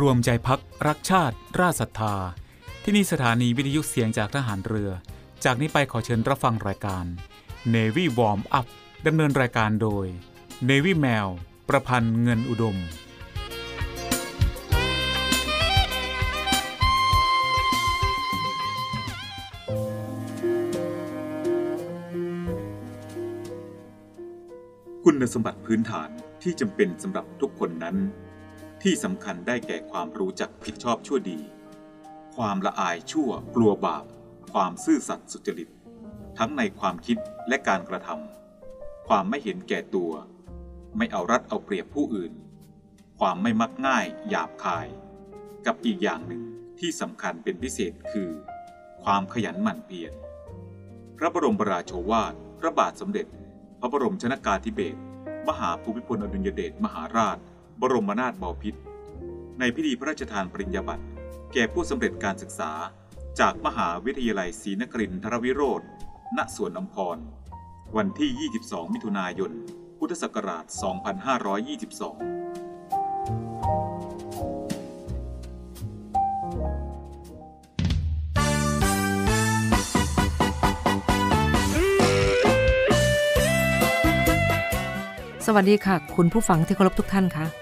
รวมใจพักรักชาติ ราชศรัทธา ที่นี่สถานีวิทยุเสียงจากทหารเรือ จากนี้ไปขอเชิญรับฟังรายการ Navy Warm Up ดำเนินรายการโดย Navy แมวประพันธ์เงินอุดมคุณสมบัติพื้นฐานที่จำเป็นสำหรับทุกคนนั้น ที่สำคัญได้แก่ความรู้จักผิดชอบชั่วดี ความละอายชั่วกลัวบาป ความซื่อสัตย์สุจริต ทั้งในความคิดและการกระทำความไม่เห็นแก่ตัว ไม่เอารัดเอาเปรียบผู้อื่น ความไม่มักง่ายหยาบคาย กับอีกอย่างหนึ่งที่สำคัญเป็นพิเศษคือ ความขยันหมั่นเพียรพระบรมราโชวาท พระบาทสมเด็จ พระบรมชนากาธิเบศรมหาภูมิพลอดุลยเดชมหาราช บรมนาถบพิตรในพิธีพระราชทานปริญญาบัตรแก่ผู้สำเร็จการศึกษาจากมหาวิทยาลัยศรีนครินทรวิโรธณสวนอัมพร วันที่ 22 มิถุนายน พุทธศักราช 2522สวัสดีค่ะ คุณผู้ฟังที่เคารพทุกท่านคะพ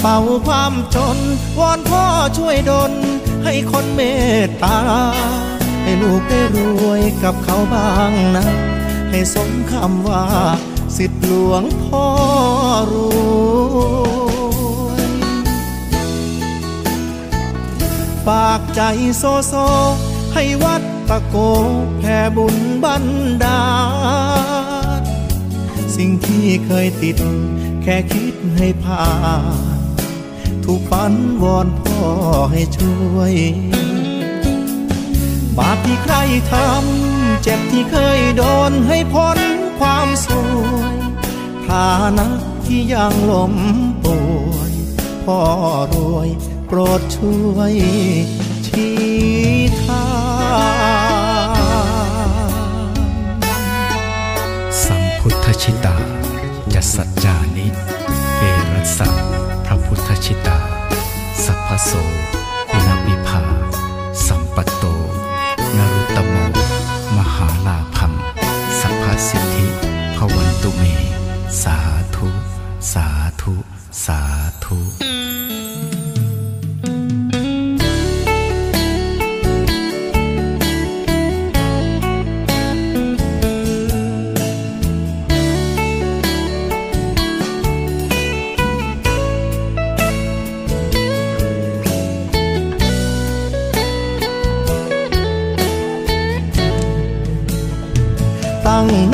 เป่าความจน วอนพ่อช่วยดลให้คนเมตตา ให้ลูกได้รวยกับเขาบ้างนะ ให้สมคำว่า สิทธิหลวงพ่อรวยฝากใจโซโซ ให้วัดตะโกแผ่บุญบันดาลสิ่งที่เคยติด แค่คิดให้ผ่าน ถูกฝันวอนพ่อให้ช่วย บาปที่ใครทำเจ็บที่เคยโดนให้พ้นความสวยฐานะที่ยังล้มป่วยพ่อรวยโปรดช่วยชี้ทางสัมพุทธชิตาจัสัจจานิ เอรัสสะ พุทธชิตา สัพพโสคุณวิภา สัมปัตโต นรุตตโม มหาลาพัง สัพพสิทธิ พวันตุเม สา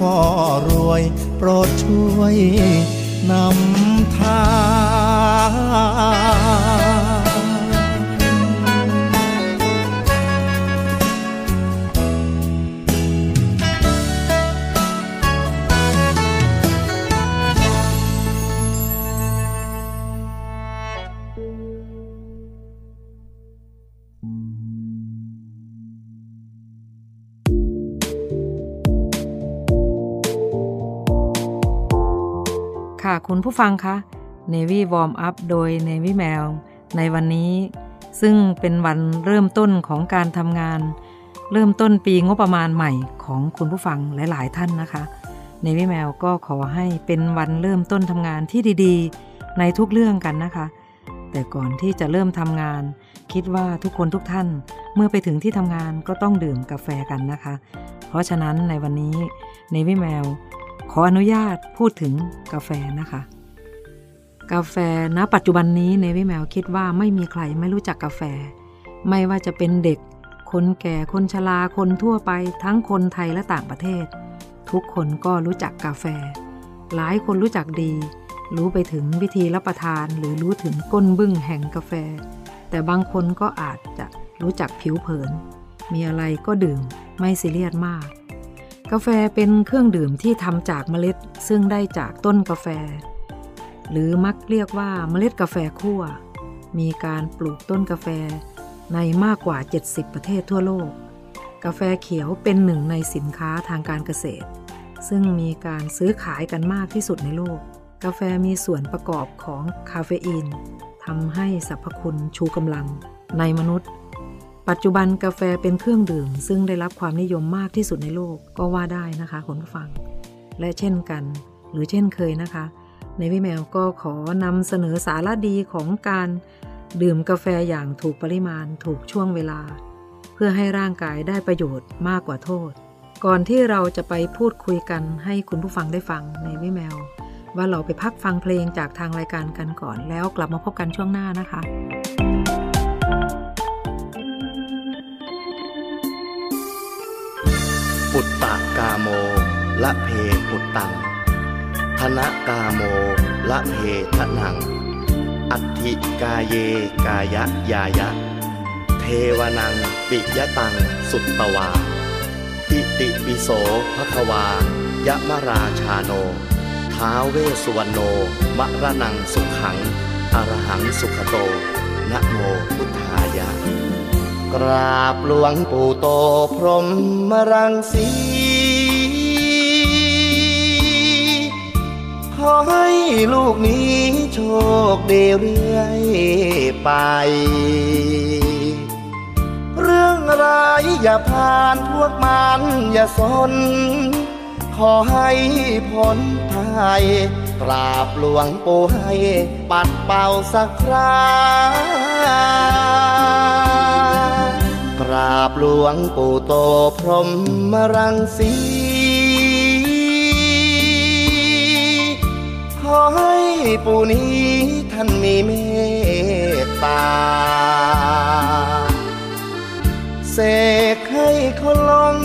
พ่อรวย โปรดช่วยนำทาง คุณผู้ฟังคะ Navy Warm Up โดย Navy Mail ในวันนี้ ซึ่งเป็นวันเริ่มต้นของการทำงาน เริ่มต้นปีงบประมาณใหม่ของคุณผู้ฟังหลาย ๆ ท่านนะคะ Navy Mail ก็ขอให้เป็นวันเริ่มต้นทำงานที่ดี ๆ ในทุกเรื่องกันนะคะ แต่ก่อนที่จะเริ่มทำงาน คิดว่าทุกคนทุกท่าน เมื่อไปถึงที่ทำงานก็ต้องดื่มกาแฟกันนะคะ เพราะฉะนั้นในวันนี้ Navy Mail ขออนุญาตพูดถึงกาแฟนะคะ กาแฟณปัจจุบันนี้ในวิแมวคิดว่าไม่มีใครไม่รู้จักกาแฟ ไม่ว่าจะเป็นเด็ก คนแก่คนชราคนทั่วไป ทั้งคนไทยและต่างประเทศ ทุกคนก็รู้จักกาแฟ หลายคนรู้จักดี รู้ไปถึงวิธีรับประทานหรือรู้ถึงก้นบึ้งแห่งกาแฟ แต่บางคนก็อาจจะรู้จักผิวเผิน มีอะไรก็ดื่มไม่ซีเรียสมาก กาแฟเป็นเครื่องดื่มที่ทำจากเมล็ดซึ่งได้จากต้นกาแฟ หรือมักเรียกว่าเมล็ดกาแฟคั่ว มีการปลูกต้นกาแฟในมากกว่า 70 ประเทศทั่วโลก กาแฟเขียวเป็นหนึ่งในสินค้าทางการเกษตร ซึ่งมีการซื้อขายกันมากที่สุดในโลก กาแฟมีส่วนประกอบของคาเฟอีนทำให้สรรพคุณชูกำลังในมนุษย์ ปัจจุบันกาแฟเป็นเครื่องดื่ม ซึ่งได้รับความนิยมมากที่สุดในโลกก็ว่าได้นะคะคุณผู้ฟัง และเช่นกัน หรือเช่นเคยนะคะ ในวิแมวก็ขอนำเสนอสาระดีของการดื่มกาแฟอย่างถูกปริมาณถูกช่วงเวลา เพื่อให้ร่างกายได้ประโยชน์มากกว่าโทษ ก่อนที่เราจะไปพูดคุยกันให้คุณผู้ฟังได้ฟังในวิแมว ว่าเราไปพักฟังเพลงจากทางรายการกันก่อนแล้วกลับมาพบกันช่วงหน้านะคะ ปุตตะกาโม ละเพปุตตังธนกาโม ละเพทะนัง อัตถิกาเยกายะยายะ เทวนังปิยะตังสุตตวา อิติปิโสภควายะมราชาโน ท้าเวสสุวรรณโน มะระนังสุขัง อรหังสุขโตนะโมพุทธายะ กราบหลวงปู่โตพรหมรังสีขอให้ลูกนี้โชคดีเรื่อยไป เรื่องร้ายอย่าผ่านพวกมันอย่าสน ขอให้พ้นภัยกราบหลวงปู่ให้ปัดเป่าสักครา กราบหลวงปู่โตพรหมรังสีขอให้ปู่นี้ท่านมีเมตตา เสกให้เขาลง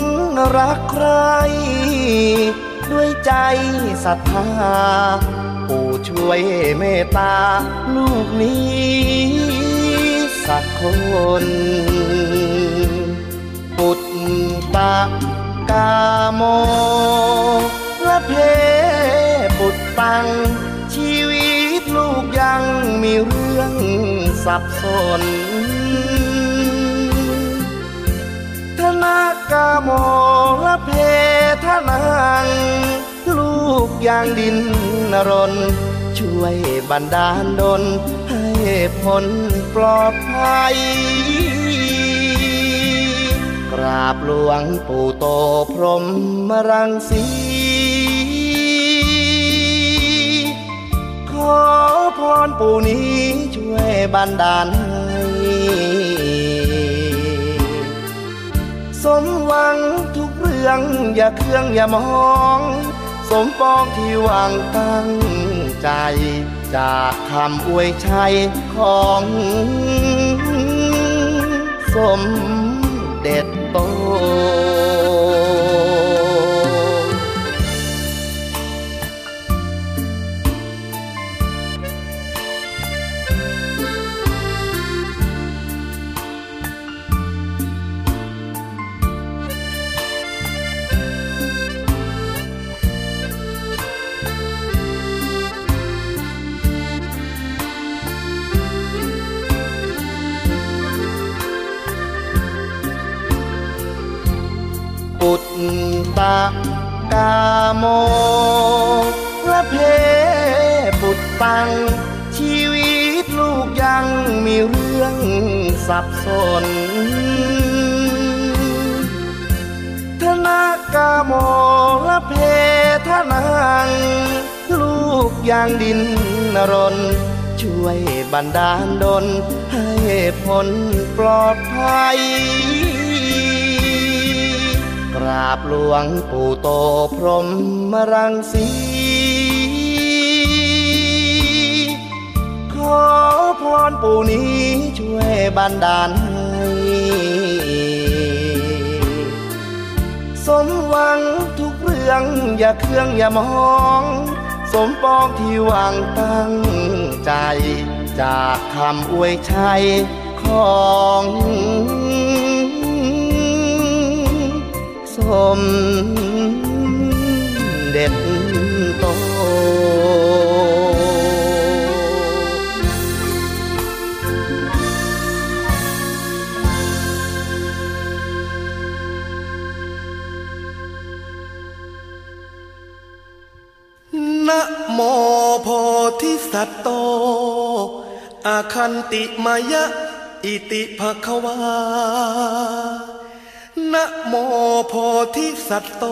รักใคร ด้วยใจศรัทธา ปู่ช่วยเมตตาลูกนี้สักคน ตะกาโมละเพปุตตัง ชีวิตลูกยังมีเรื่องสับสน ธนากาโมละเพทนังลูกย่างดินนรน ช่วยบันดาลดลให้พ้นปลอดภัย ราบหลวงปู่โตพรหมรังสี ขอพรปู่นี้ช่วยบันดาลให้สมหวังทุกเรื่องอย่าเครื่องอย่ามอง สมปองที่หวังตั้งใจ จากคำอวยชัยของสม โโมละเพปุตตัง ชีวิตลูกยังมีเรื่องสับสน ธนากาโมละเพทนังลูกย่างดินนรน ช่วยบันดาลดลให้พ้นปลอดภัยกราบหลวงปู่โต พรหมรังสี ขอพรปู่นี้ช่วยบันดาลให้สมหวังทุกเรื่องอย่าเครื่องอย่ามอง สมปองที่หวังตั้งใจ จากคำอวยชัยของสม โมโพธิสัตว์โต อาคันติมายะ อิติภควานะโมโพธิสัตว์โต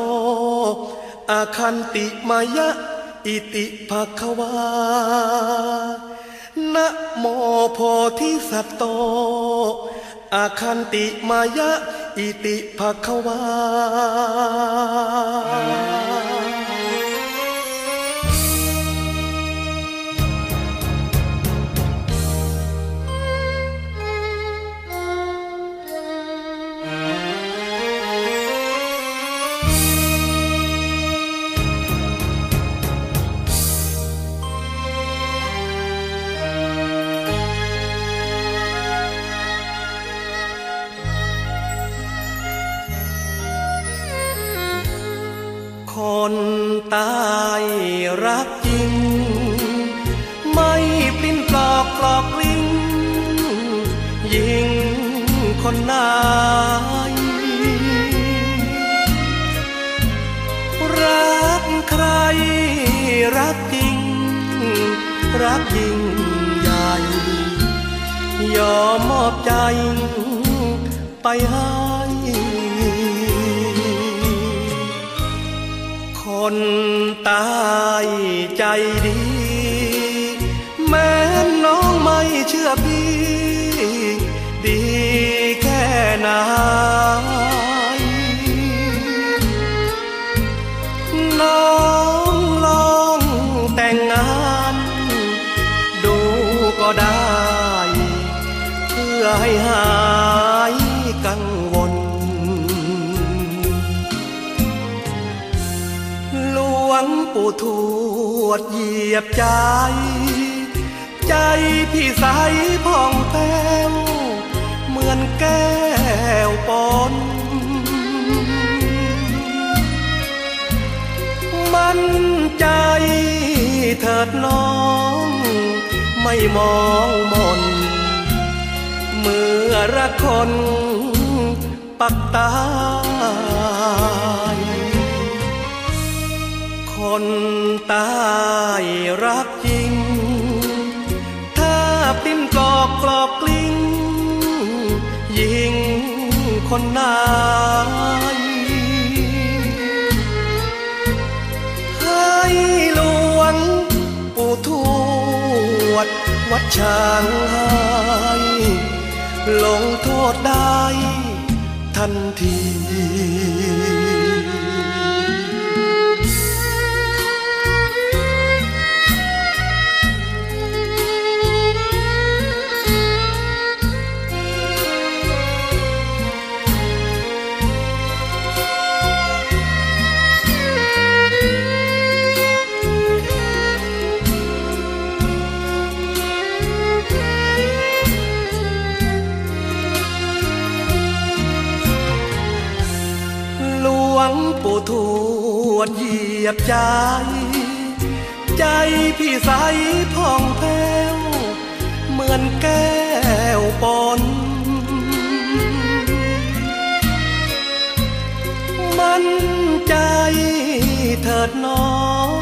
อาคันติมายะ อิติภควานะโมโพธิสัตว์โต อาคันติมายะ อิติภควา คนตายรักจริง ไม่ปลิ้นปลอกกลอกลิ้งยิงคนนายรักใครรักจริง รักยิ่งใหญ่ยอมมอบใจไปให้ คนตายใจดี ปู่ทวดเหยียบใจ ใจพี่ใสผ่องแผ้วเหมือนแก้วปนมั่นใจเถิดน้อง ไม่มองมนเมื่อรักคนปักตาย คนตายรักจริง ถ้าปิ้มกอกกลอกกลิ้ง ยิงคนนายให้หลวงปู่ทวดวัดช้างให้ลงโทษได้ทันที ยียบใจ ใจพี่ใสผ่องแผ้ว เหมือนแก้วปนมันใจเถิดน้อง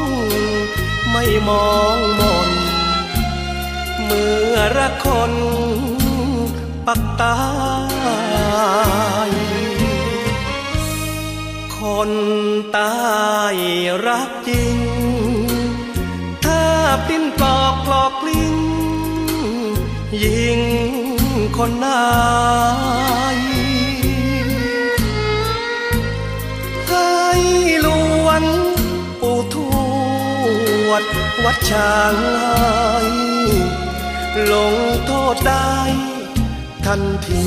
ไม่มองมนเมื่อรักคนปักตาย คนตายรักจริง ถ้าปิ้นปอกปลอกกลิ้งยิงคนนายให้ลวงปู่ทวดวัดช้างให้ลงโทษได้ทันที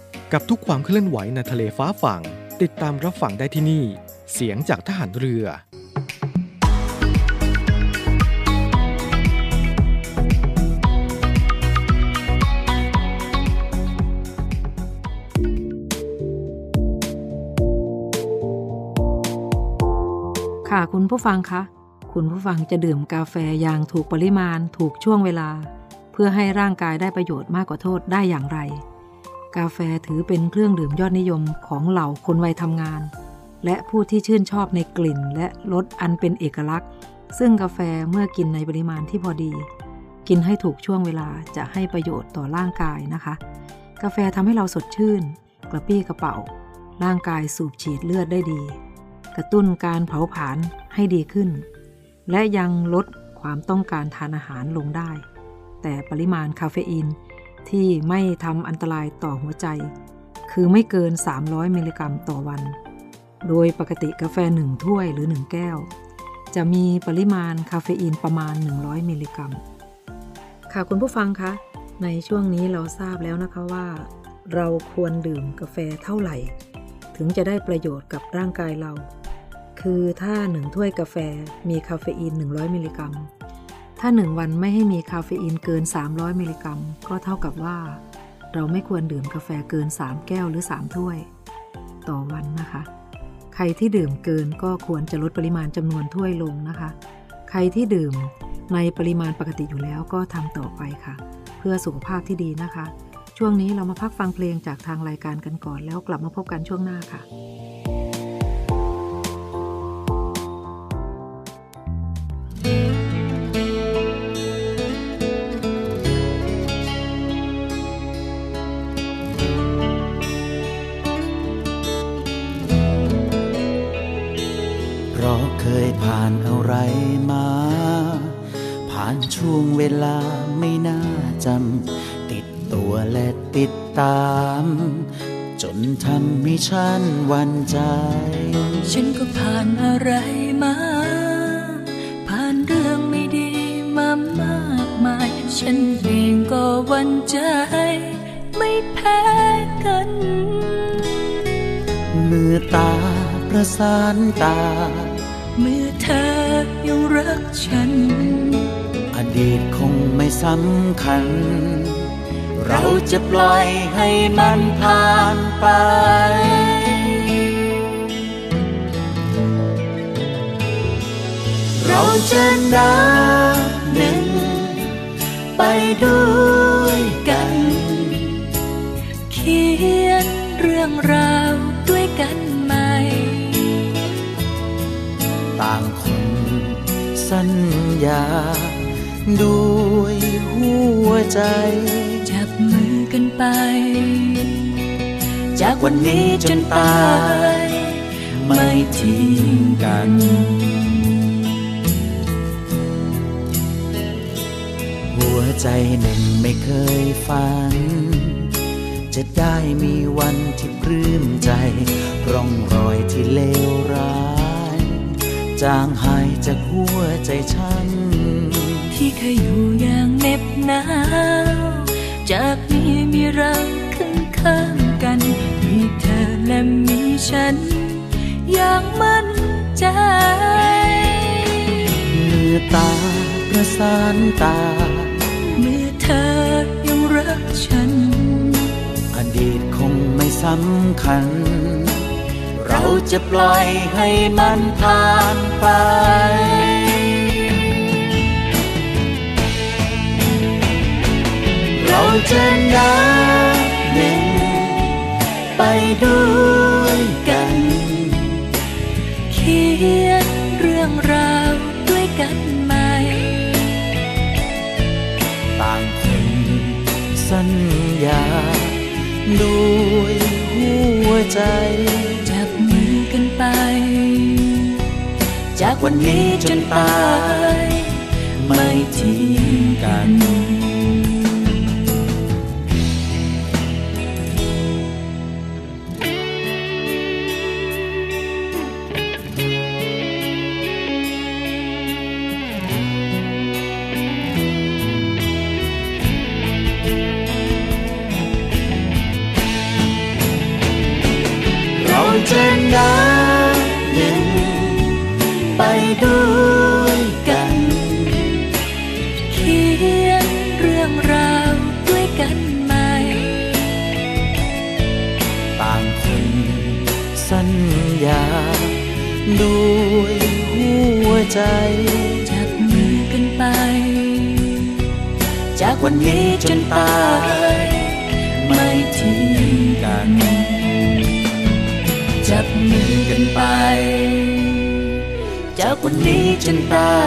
กับทุกความเคลื่อนไหวในทะเลฟ้าฝั่ง ติดตามรับฟังได้ที่นี่ เสียงจากทหารเรือ ค่ะคุณผู้ฟังคะ คุณผู้ฟังจะดื่มกาแฟอย่างถูกปริมาณถูกช่วงเวลา เพื่อให้ร่างกายได้ประโยชน์มากกว่าโทษได้อย่างไร กาแฟถือเป็นเครื่องดื่มยอดนิยมของเหล่าคนวัยทำงาน และผู้ที่ชื่นชอบในกลิ่นและรสอันเป็นเอกลักษณ์ ซึ่งกาแฟเมื่อกินในปริมาณที่พอดี กินให้ถูกช่วงเวลาจะให้ประโยชน์ต่อร่างกายนะคะ กาแฟทำให้เราสดชื่น กระปรี้กระเปร่า ร่างกายสูบฉีดเลือดได้ดี กระตุ้นการเผาผลาญให้ดีขึ้น และยังลดความต้องการทานอาหารลงได้ แต่ปริมาณคาเฟอีน ที่ไม่ทำอันตรายต่อหัวใจ คือไม่เกิน 300 มิลลิกรัมต่อวัน โดยปกติกาแฟ 1 ถ้วยหรือ 1 แก้ว จะมีปริมาณคาเฟอีนประมาณ 100 มิลลิกรัม ค่ะคุณผู้ฟังคะ ในช่วงนี้เราทราบแล้วนะคะว่า เราควรดื่มกาแฟเท่าไหร่ ถึงจะได้ประโยชน์กับร่างกายเรา คือถ้าหนึ่งถ้วยกาแฟมีคาเฟอีน 100 มิลลิกรัม ถ้าหนึ่งวันไม่ให้มีคาเฟอีนเกิน 300 มิลลิกรัม ก็เท่ากับว่า เราไม่ควรดื่มกาแฟเกิน 3 แก้วหรือ 3 ถ้วย ต่อวันนะคะ ใครที่ดื่มเกินก็ควรจะลดปริมาณจำนวนถ้วยลงนะคะ ใครที่ดื่มในปริมาณปกติอยู่แล้วก็ทำต่อไปค่ะ เพื่อสุขภาพที่ดีนะคะ ช่วงนี้เรามาพักฟังเพลงจากทางรายการกันก่อน แล้วกลับมาพบกันช่วงหน้าค่ะ เวลาไม่น่าจำ ติดตัวและติดตาม จนทำให้ฉันวันใจ ฉันก็ผ่านอะไรมา ผ่านเรื่องไม่ดีมามากมาย ฉันเองก็วันใจ ไม่แพ้กันเมื่อตาประสานตา เมื่อเธอยังรักฉัน อดีตคงไม่สำคัญ เราจะปล่อยให้มันผ่านไป เราจะนับหนึ่งไปด้วยกัน เขียนเรื่องราวด้วยกันใหม่ ต่างคนสัญญา ด้วยหัวใจ จับมือกันไป จากวันนี้จนตาย ไม่ทิ้งกันหัวใจหนึ่งไม่เคยฝัน จะได้มีวันที่ปลื้มใจ ร่องรอยที่เลวร้าย จางหายจากหัวใจฉัน ที่เคยอยู่อย่างเน็บหนาว จากนี้มีเราข้างข้างกัน มีเธอและมีฉัน อย่างมั่นใจเมื่อตาประสานตา เมื่อเธอยังรักฉัน อดีตคงไม่สำคัญ เราจะปล่อยให้มันผ่านไป เราจะนับหนึ่งไปด้วยกัน เขียนเรื่องราวด้วยกันใหม่ ต่างคนสัญญาด้วยหัวใจ จับมือกันไป จากวันนี้จนตาย ไม่ทิ้งกัน ใจ จับมือกันไป จากวันนี้จนตาย ไม่ทิ้งกัน จับมือกันไป จากวันนี้จนตา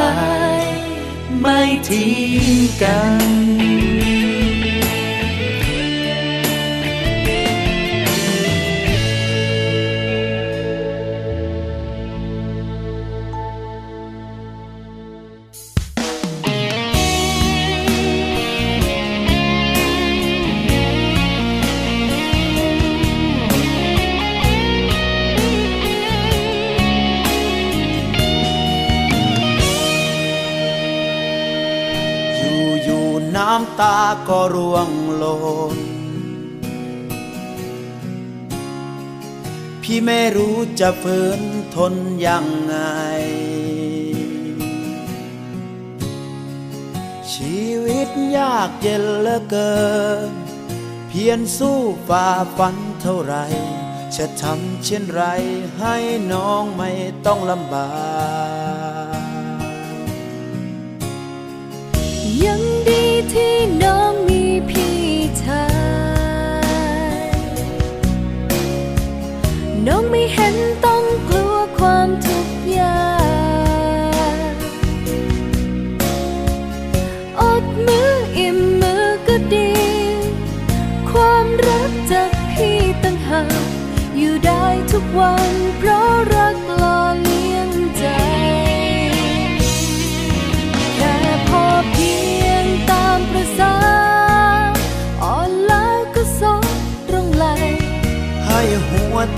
ย ไม่ทิ้งกัน ตาก็ร่วงหล่นพี่ไม่รู้จะฝืนทนยังไง ชีวิตยากเย็นเหลือเกิน เพียรสู้ฝ่าฟันเท่าไรจะทำเช่นไรให้น้องไม่ต้องลำบากยังดี ที่น้องมีพี่ชายน้องไม่เห็นต้อง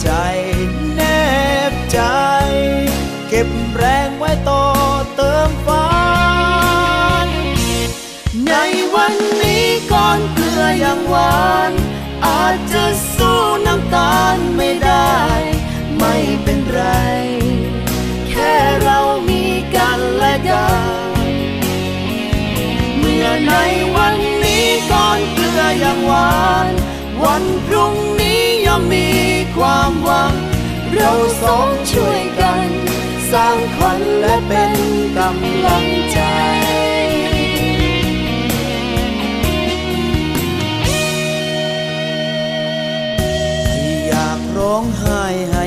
ใจแนบใจ เก็บแรงไว้ต่อเติมฝันในวันนี้ก่อนเกลืออย่างหวาน อาจจะสู้น้ำตาลไม่ได้ ไม่เป็นไร แค่เรามีกันและกันเมื่อในวันนี้ก่อนเกลืออย่างหวาน วันพรุ่ง มมีความหวัง เราสองช่วยกัน สร้างขวัญและเป็นกำลังใจไม่อยากร้องไห้ให้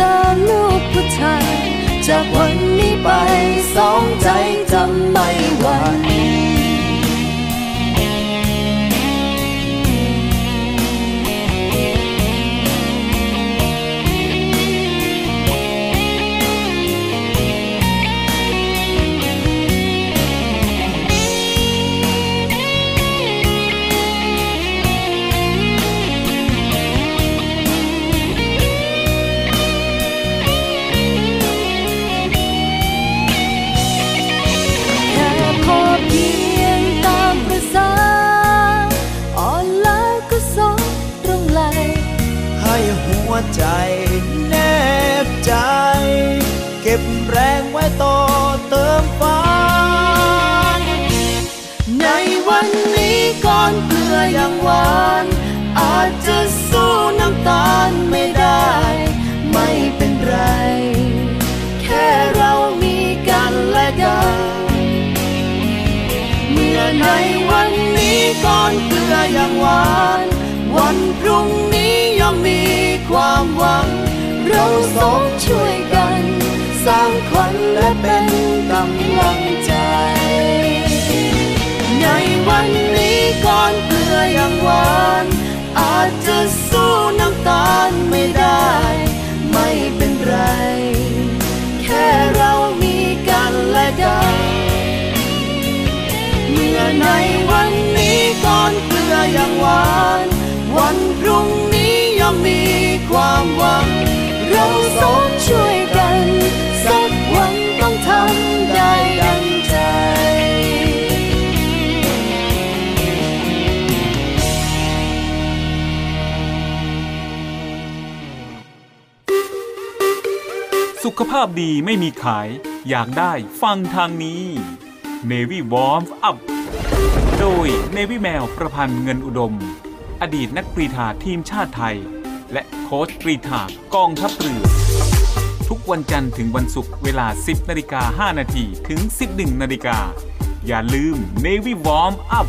ตาลูกผู้ชาย จากวันนี้ไปสองใจจำไม่หวั่น ใจแนบใจ เก็บแรงไว้ต่อเติมฝันในวันนี้ก่อนเกลืออย่างหวาน อาจจะสู้น้ำตาลไม่ได้ ไม่เป็นไร แค่เรามีกันและกันเมื่อในวันนี้ก่อนเกลืออย่างหวาน ความหวัง เราสองช่วยกัน สร้างขวัญและเป็นกำลังใจ ในวันนี้ก่อนเกลืออย่างหวาน อาจจะสู้น้ำตาลไม่ได้ ไม่เป็นไร แค่เรามีกันและกันเมื่อในวันนี้ก่อนเกลืออย่างหวาน วันพรุ่งนี้ย่อมมี ความหวัง เราสองช่วยกัน สักวันต้องทำได้ดังใจ สุขภาพดีไม่มีขาย อยากได้ฟังทางนี้ Navy Warm Up โดย Navy แมวประพันธ์เงินอุดม อดีตนักกรีฑาทีมชาติไทย และโค้ชกรีธากองทัพเรือ ทุกวันจันทร์ถึงวันศุกร์เวลา 10นาฬิกา5นาทีถึง 11นาฬิกาอย่าลืม Navy Warm Up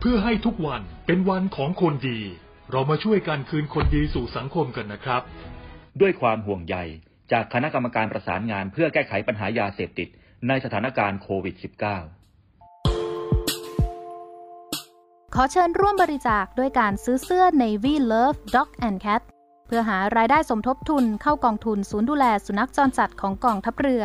เพื่อให้ทุกวันเป็นวันของคนดี เรามาช่วยกันคืนคนดีสู่สังคมกันนะครับ ด้วยความห่วงใยจากคณะกรรมการประสานงานเพื่อแก้ไขปัญหายาเสพติดในสถานการณ์โควิด -19 ขอเชิญร่วมบริจาคด้วยการซื้อเสื้อ Navy Love Dog and Cat เพื่อหารายได้สมทบทุนเข้ากองทุนศูนย์ดูแลสุนัขจรจัดของกองทัพเรือ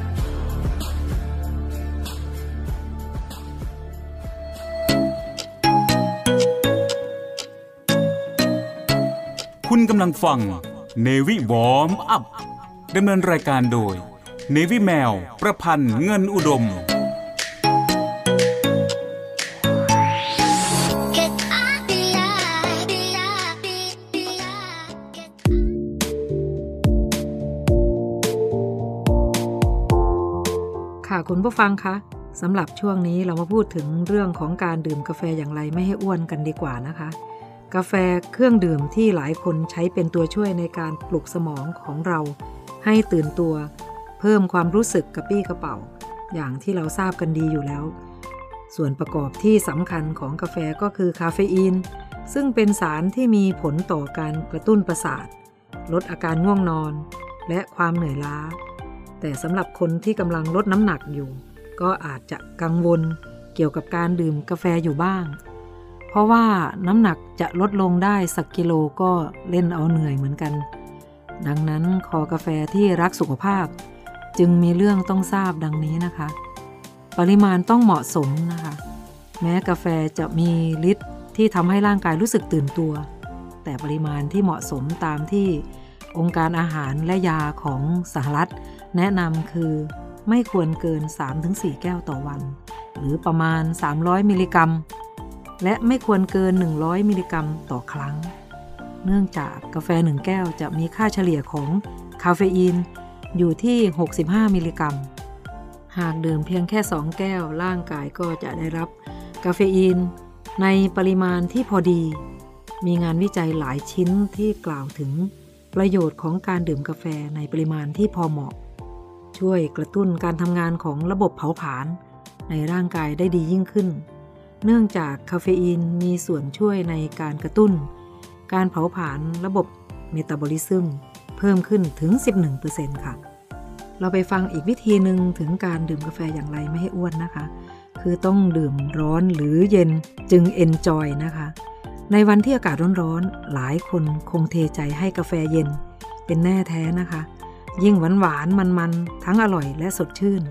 คุณกำลังฟังเนวิวอมอัพดำเนินรายการโดยเนวิแมว ประพันธ์เงินอุดม ค่ะคุณผู้ฟังคะสำหรับช่วงนี้เรามาพูดถึงเรื่องของการดื่มกาแฟอย่างไรไม่ให้อ้วนกันดีกว่านะคะ กาแฟเครื่องดื่มที่หลายคนใช้เป็นตัวช่วยในการปลุกสมองของเรา ให้ตื่นตัว เพิ่มความรู้สึกกระปี้กระเป๋า อย่างที่เราทราบกันดีอยู่แล้ว ส่วนประกอบที่สำคัญของกาแฟก็คือคาเฟอีน ซึ่งเป็นสารที่มีผลต่อการกระตุ้นประสาท ลดอาการง่วงนอน และความเหนื่อยล้า แต่สำหรับคนที่กำลังลดน้ำหนักอยู่ ก็อาจจะกังวลเกี่ยวกับการดื่มกาแฟอยู่บ้าง เพราะว่าน้ำหนักจะลดลงได้สักกิโลก็เล่นเอาเหนื่อยเหมือนกัน ดังนั้นคอกาแฟที่รักสุขภาพ จึงมีเรื่องต้องทราบดังนี้นะคะ ปริมาณต้องเหมาะสมนะคะ แม้กาแฟจะมีฤทธิ์ที่ทำให้ร่างกายรู้สึกตื่นตัว แต่ปริมาณที่เหมาะสมตามที่องค์การอาหารและยาของสหรัฐ แนะนำคือไม่ควรเกิน 3-4 แก้วต่อวัน หรือประมาณ 300 มิลลิกรัม และไม่ควรเกิน 100 มิลลิกรัมต่อครั้ง เนื่องจากกาแฟ 1 แก้วจะมีค่าเฉลี่ยของคาเฟอีนอยู่ที่ 65 มิลลิกรัม หากดื่มเพียงแค่ 2 แก้วร่างกายก็จะได้รับกาเฟอีนในปริมาณที่พอดี มีงานวิจัยหลายชิ้นที่กล่าวถึงประโยชน์ของการดื่มกาแฟในปริมาณที่พอเหมาะ ช่วยกระตุ้นการทำงานของระบบเผาผลาญในร่างกายได้ดียิ่งขึ้น เนื่องจากคาเฟอีนมีส่วนช่วยในการกระตุ้น การเผาผลาญระบบเมตาบอลิซึมเพิ่มขึ้นถึง 11%ค่ะ เราไปฟังอีกวิธีหนึ่งถึงการดื่มกาแฟอย่างไรไม่ให้อ้วนนะคะ คือต้องดื่มร้อนหรือเย็นจึงเอนจอยนะคะ ในวันที่อากาศร้อนๆ หลายคนคงเทใจให้กาแฟเย็น เป็นแน่แท้นะคะ ยิ่งหวานหวานมันมันทั้งอร่อยและสดชื่น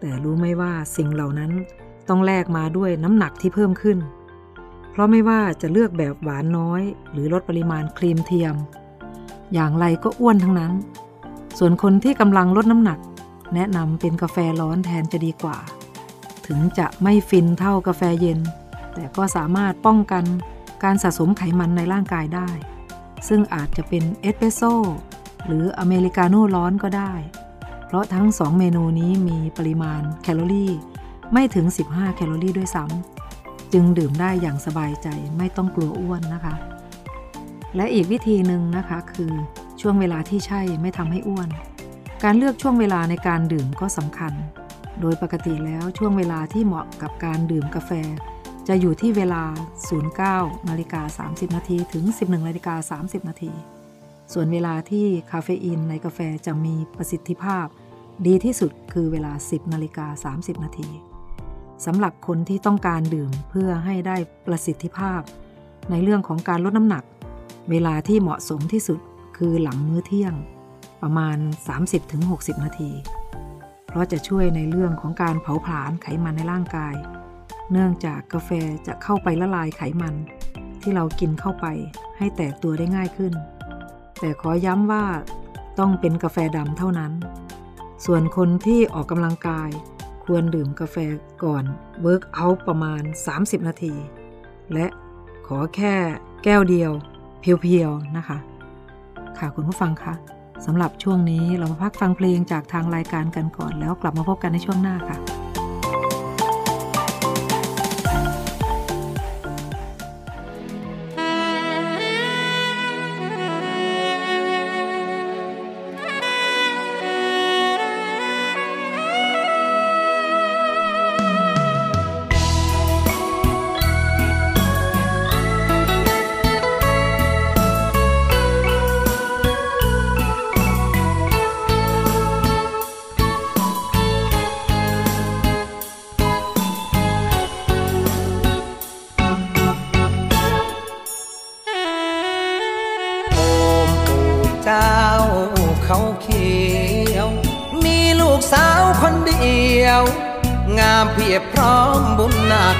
แต่รู้ไหมว่าสิ่งเหล่านั้น ต้องแลกมาด้วยน้ำหนักที่เพิ่มขึ้น เพราะไม่ว่าจะเลือกแบบหวานน้อย หรือลดปริมาณครีมเทียม อย่างไรก็อ้วนทั้งนั้น ส่วนคนที่กำลังลดน้ำหนัก แนะนำเป็นกาแฟร้อนแทนจะดีกว่า ถึงจะไม่ฟินเท่ากาแฟเย็น แต่ก็สามารถป้องกันการสะสมไขมันในร่างกายได้ ซึ่งอาจจะเป็นเอสเปรสโซ่หรืออเมริกาโน่ร้อนก็ได้ เพราะทั้งสองเมนูนี้มีปริมาณแคลอรี่ ไม่ถึง 15 แคลอรี่ด้วยซ้ำจึงดื่มได้อย่างสบายใจไม่ต้องกลัวอ้วนนะคะ และอีกวิธีหนึ่งนะคะคือช่วงเวลาที่ใช่ไม่ทำให้อ้วน การเลือกช่วงเวลาในการดื่มก็สำคัญ โดยปกติแล้วช่วงเวลาที่เหมาะกับการดื่มกาแฟ จะอยู่ที่เวลา 09นาฬิกา30 นาทีถึง 11นาฬิกา30 นาที ส่วนเวลาที่คาเฟอีนในกาแฟจะมีประสิทธิภาพ ดีที่สุดคือเวลา 10นาฬิกา30 นาที สำหรับคนที่ต้องการดื่มเพื่อให้ได้ประสิทธิภาพ ในเรื่องของการลดน้ำหนัก เวลาที่เหมาะสมที่สุดคือหลังมื้อเที่ยง ประมาณ 30-60 นาที เพราะจะช่วยในเรื่องของการเผาผลาญไขมันในร่างกาย เนื่องจากกาแฟจะเข้าไปละลายไขมัน ที่เรากินเข้าไปให้แตกตัวได้ง่ายขึ้น แต่ขอย้ำว่าต้องเป็นกาแฟดำเท่านั้น ส่วนคนที่ออกกำลังกาย ควรดื่มกาแฟก่อน workout ประมาณ 30 นาที และขอแค่แก้วเดียว เพียวๆ นะคะ ค่ะคุณผู้ฟังคะสำหรับช่วงนี้เรามาพักฟังเพลงจากทางรายการกันก่อนแล้วกลับมาพบกันในช่วงหน้าค่ะ เพียบพร้อมบุญหนัก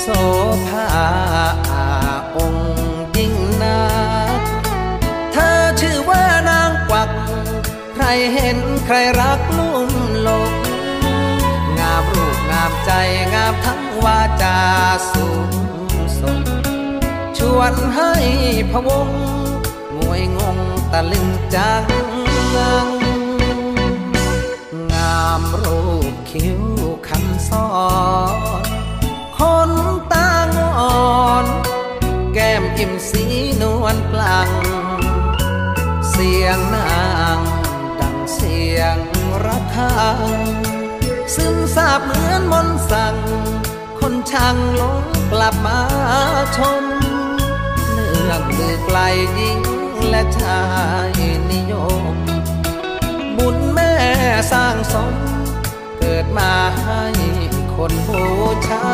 โสภาองค์ยิ่งนัก เธอชื่อว่านางกวัก ใครเห็นใครรักลุ่มหลงงามรูปงามใจงามทั้งวาจาสูงส่งชวนให้พะวงงวยงงตะลึงจังงังงามรูป คิ้วคันซ้อนคนตางอน แก้มอิ่มสีนวลกลางเสียงนางดังเสียงระฆัง ซึมซาบเหมือนมนต์สั่ง คนช่างลงกลับมาชมเนื่องมือไกลหญิงและชายนิยม บุญแม่สร้างสม มาให้คนบูชา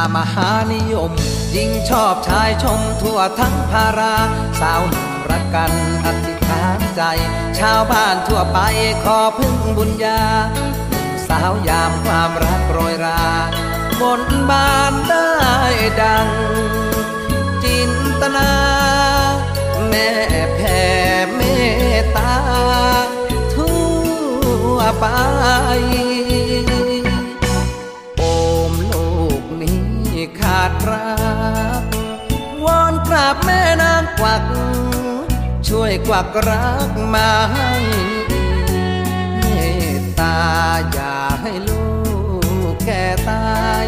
ามหานิยม ยิ่งชอบชายชมทั่วทั้งภารา สาวหนุ่มรักกันอธิษฐานใจ ชาวบ้านทั่วไปขอพึ่งบุญญาหนุ่มสาวยามความรักโรยรา บนบานได้ดัง จินตนา แม่แผ่เมตตา ทั่วไปาบแม่นางกวัก ช่วยกวักรักมาให้เมตตาอย่าให้ลูกแก่ตาย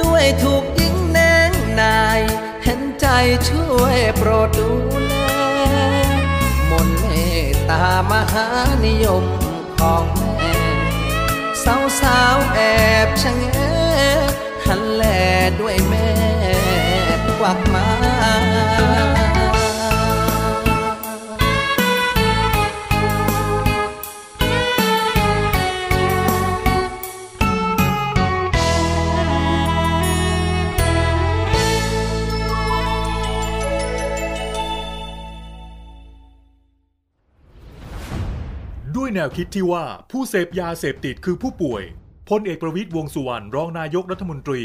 ด้วยถูกยิงแนงนาย เห็นใจช่วยโปรดดูแลมนต์เมตตามหานิยมของแม่สาวสาวแอบชะแงหันแลด้วยแม่ วักมาด้วยแนวคิดที่ว่าผู้เสพยาเสพติดคือผู้ป่วยพลเอกประวิตยวงสุวรรณรองนายกรัฐมนตรี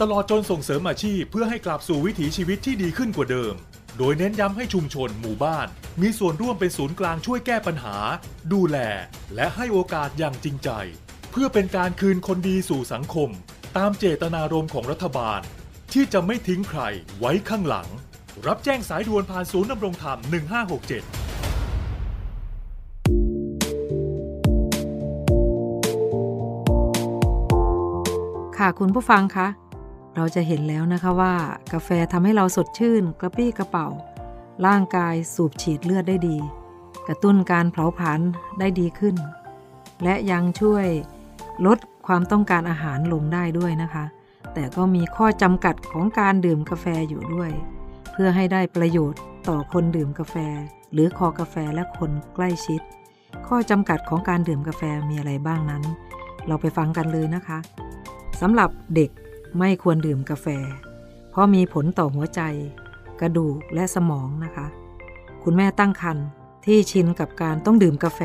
ตลอดจนส่งเสริมอาชีพเพื่อให้กลับสู่วิถีชีวิตที่ดีขึ้นกว่าเดิม โดยเน้นย้ำให้ชุมชนหมู่บ้าน มีส่วนร่วมเป็นศูนย์กลางช่วยแก้ปัญหา ดูแล และให้โอกาสอย่างจริงใจ เพื่อเป็นการคืนคนดีสู่สังคม ตามเจตนารมณ์ของรัฐบาล ที่จะไม่ทิ้งใครไว้ข้างหลัง รับแจ้งสายด่วนผ่านศูนย์ดำรงธรรม 1567ค่ะคุณผู้ฟังคะ เราจะเห็นแล้วนะคะว่ากาแฟทำให้เราสดชื่น กระปี้กระเป๋า ร่างกายสูบฉีดเลือดได้ดี กระตุ้นการเผาผลาญได้ดีขึ้น และยังช่วยลดความต้องการอาหารลงได้ด้วยนะคะ แต่ก็มีข้อจำกัดของการดื่มกาแฟอยู่ด้วย เพื่อให้ได้ประโยชน์ต่อคนดื่มกาแฟ หรือคอกาแฟและคนใกล้ชิด ข้อจำกัดของการดื่มกาแฟมีอะไรบ้างนั้น เราไปฟังกันเลยนะคะสำหรับเด็ก ไม่ควรดื่มกาแฟ เพราะมีผลต่อหัวใจ กระดูกและสมองนะคะ คุณแม่ตั้งครรภ์ที่ชินกับการต้องดื่มกาแฟ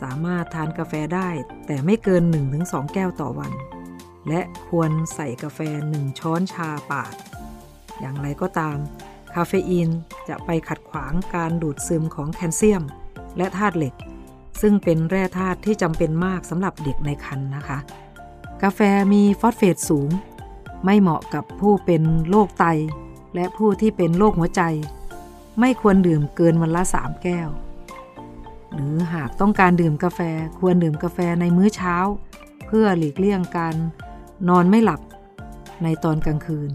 สามารถทานกาแฟได้ แต่ไม่เกิน 1-2 แก้วต่อวัน และควรใส่กาแฟ 1 ช้อนชาปาด อย่างไรก็ตาม คาเฟอีนจะไปขัดขวางการดูดซึมของแคลเซียม และธาตุเหล็ก ซึ่งเป็นแร่ธาตุที่จำเป็นมากสำหรับเด็กในครรภ์นะคะ กาแฟมีฟอสเฟตสูง ไม่เหมาะกับผู้เป็นโรคไต และผู้ที่เป็นโรคหัวใจ ไม่ควรดื่มเกินวันละ3แก้ว หรือหากต้องการดื่มกาแฟควรดื่มกาแฟในมื้อเช้า เพื่อหลีกเลี่ยงการนอนไม่หลับในตอนกลางคืน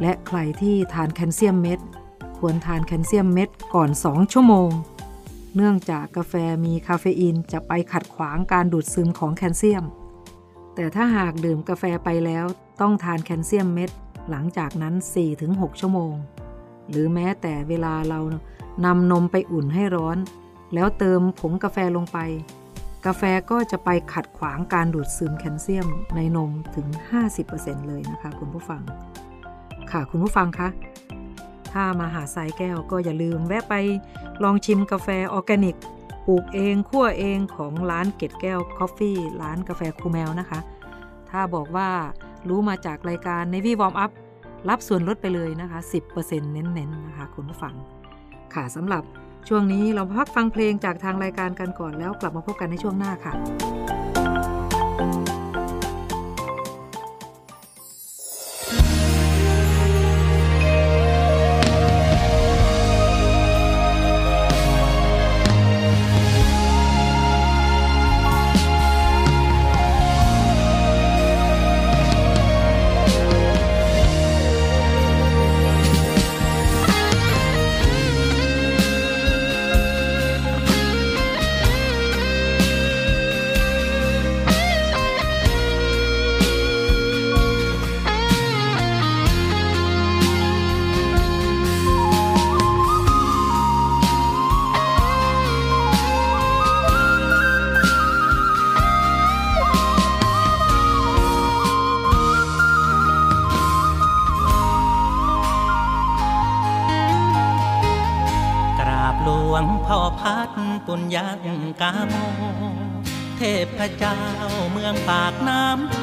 และใครที่ทานแคลเซียมเม็ด ควรทานแคลเซียมเม็ดก่อน 2 ชั่วโมง เนื่องจากกาแฟมีคาเฟอีนจะไปขัดขวางการดูดซึมของแคลเซียม แต่ถ้าหากดื่มกาแฟไปแล้วต้องทานแคลเซียมเม็ด หลังจากนั้น 4-6 ชั่วโมง หรือแม้แต่เวลาเรานำนมไปอุ่นให้ร้อน แล้วเติมผงกาแฟลงไป กาแฟก็จะไปขัดขวางการดูดซึมแคลเซียมในนมถึง 50%เลยนะคะคุณผู้ฟัง ค่ะคุณผู้ฟังคะถ้ามาหาดทรายแก้วก็อย่าลืมแวะไปลองชิมกาแฟออร์แกนิก ปลูกเองคั่วเองของร้านเกตแก้ว Coffee ร้านกาแฟคูแมวนะคะ ถ้าบอกว่ารู้มาจากรายการ Navy Warm Up รับส่วนลดไปเลยนะคะ 10%เน้นๆนะคะคุณผู้ฟัง ค่ะสำหรับช่วงนี้เราพักฟังเพลงจากทางรายการกันก่อนแล้วกลับมาพบกันในช่วงหน้าค่ะ กาโม เทพเจ้าเมืองปากน้ำโพ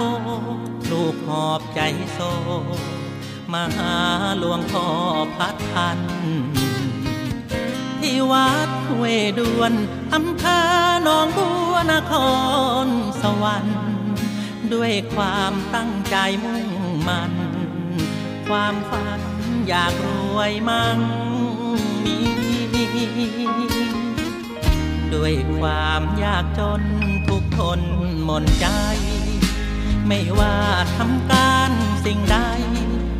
ลูกหอบใจโซมาหาหลวงพ่อพัดพัน ที่วัดห้วดวนอำเภอหนองบัวนครสวรรค์ด้วยความตั้งใจมุ่งมั่น ความฝันอยากรวยมั่งมี ด้วยความยากจนทุกทนหมนใจ ไม่ว่าทำการสิ่งใด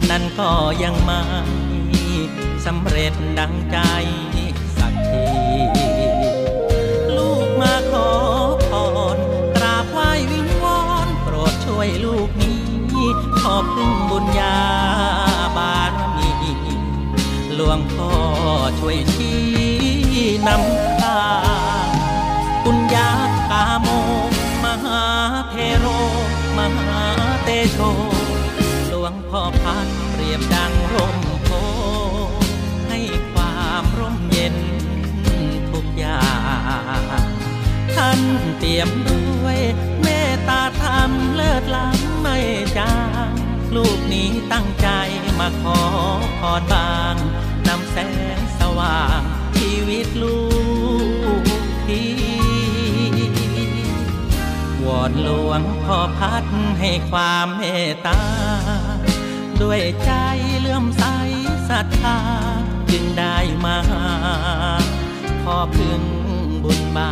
นั่นก็ยังไม่สำเร็จดังใจสักที ลูกมาขอพรกราบไหว้วิงวอนโปรดช่วยลูกนี้ ขอพึ่งบุญญาบารมีหลวงพ่อช่วยชี้นำทางากาโม มหาเทโร มหาเตโช หลวงพ่อพันเปรียบดังร่มโพให้ความร่มเย็นทุกอย่างท่านเตรียมด้วยเมตตาธรรมเลิศล้ำไม่จางลูกนี้ตั้งใจมาขอพรบางนำแสงสว่างชีวิตลูกที่ วอนหลวงพ่อพัดให้ความเมตตา ด้วยใจเลื่อมใสศรัทธาจึงได้มา ขอพึงบุญบา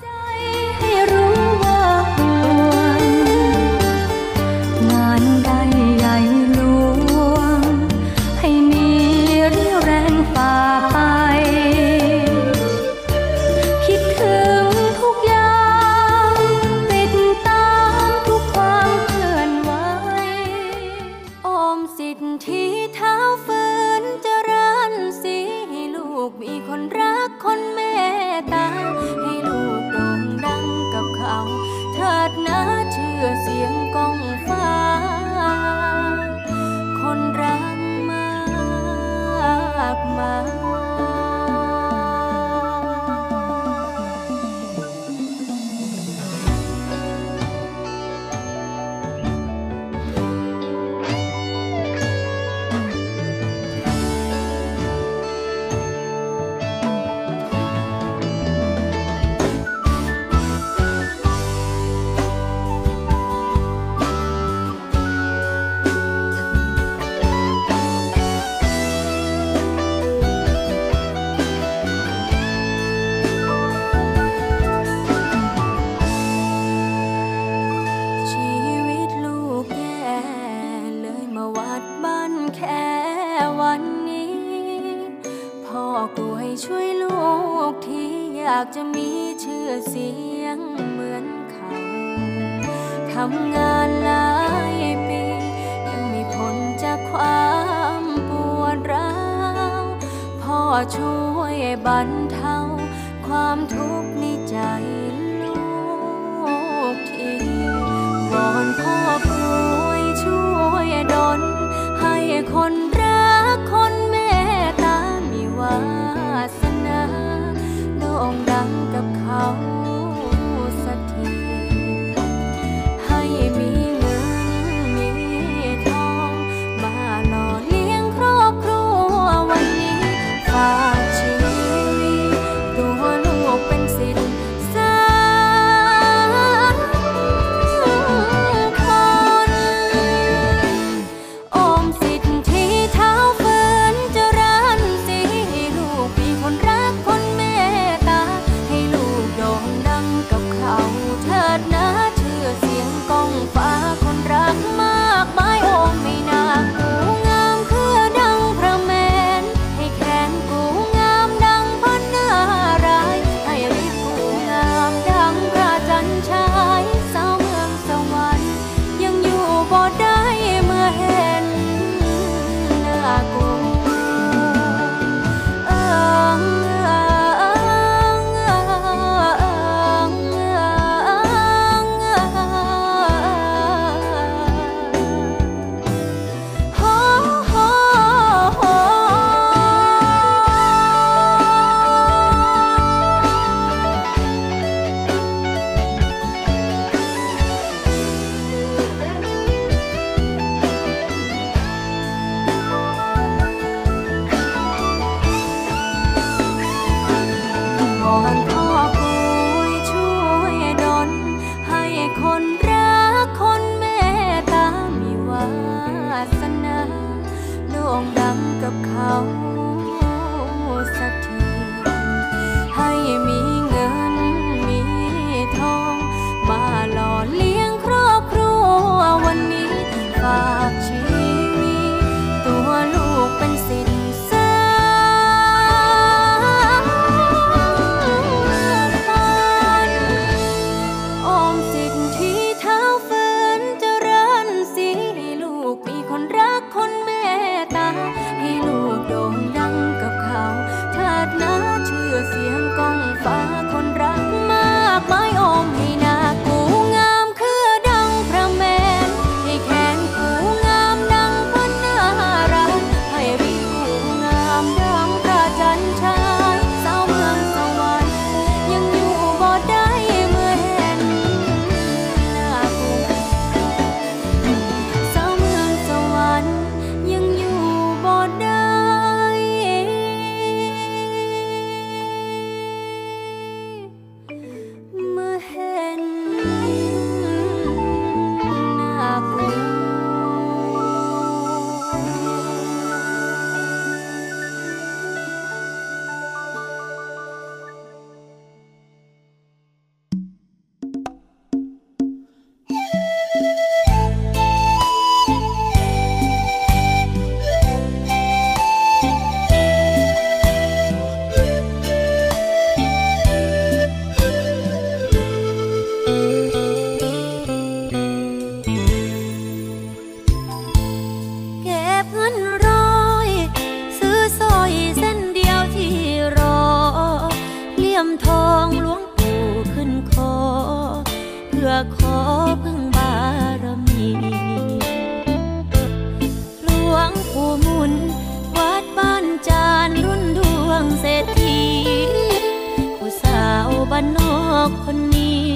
อกคนนี้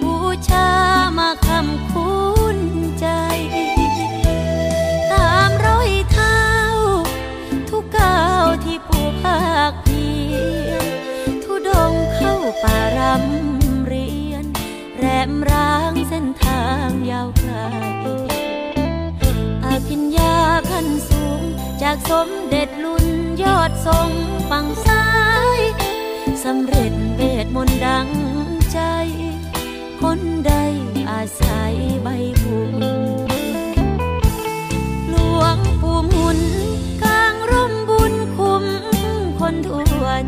บูชามาคำคุ้นใจ ตามรอยเท้า ทุกก้าวที่ผู้ภาคเพียรทุดงเข้าป่ารำเรียน แรมร้างเส้นทางยาวไกลอภิญญาขั้นสูง จากสมเด็จลุนยอดทรงฝั่งซ้ายสำเร็จ มนดังใจ คนใดอาศัยใบบุญหลวงปู่หมุนกลางร่มบุญคุ้มคนทวน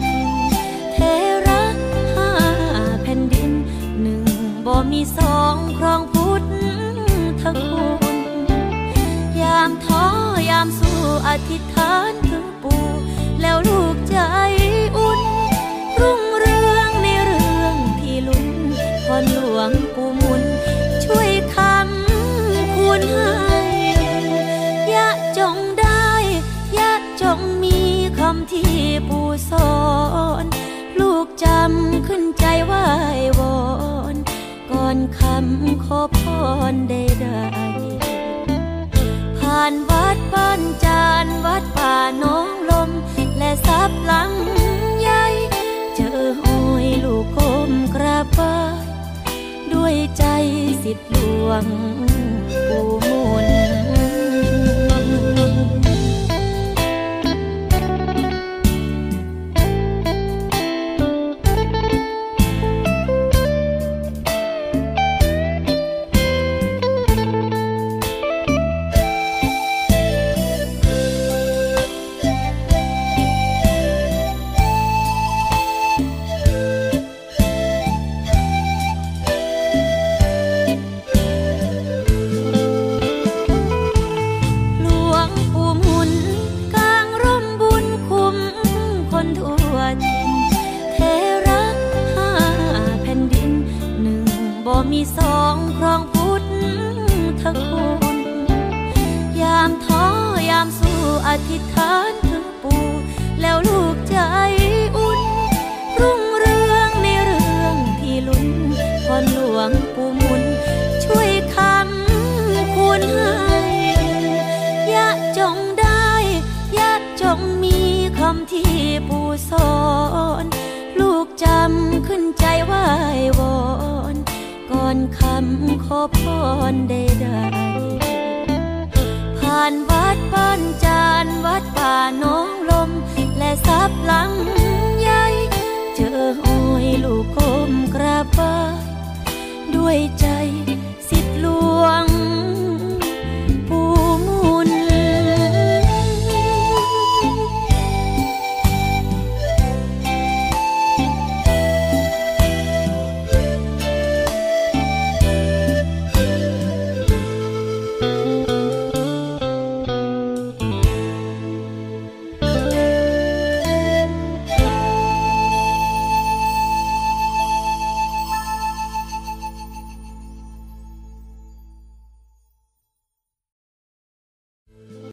เทระห้าแผ่นดินหนึ่งบ่มีสองครองพุทธทคุณยามท้อยามสู้อธิษฐานถึงปู่แล้วลูกใจ รใดๆผ่านวัดบ้านจานวัดป่าน้องลม และซับหลังใหญ่เจอหอยลูกกมกระบไหว้ด้วยใจสิทธิหลวงปู่มุน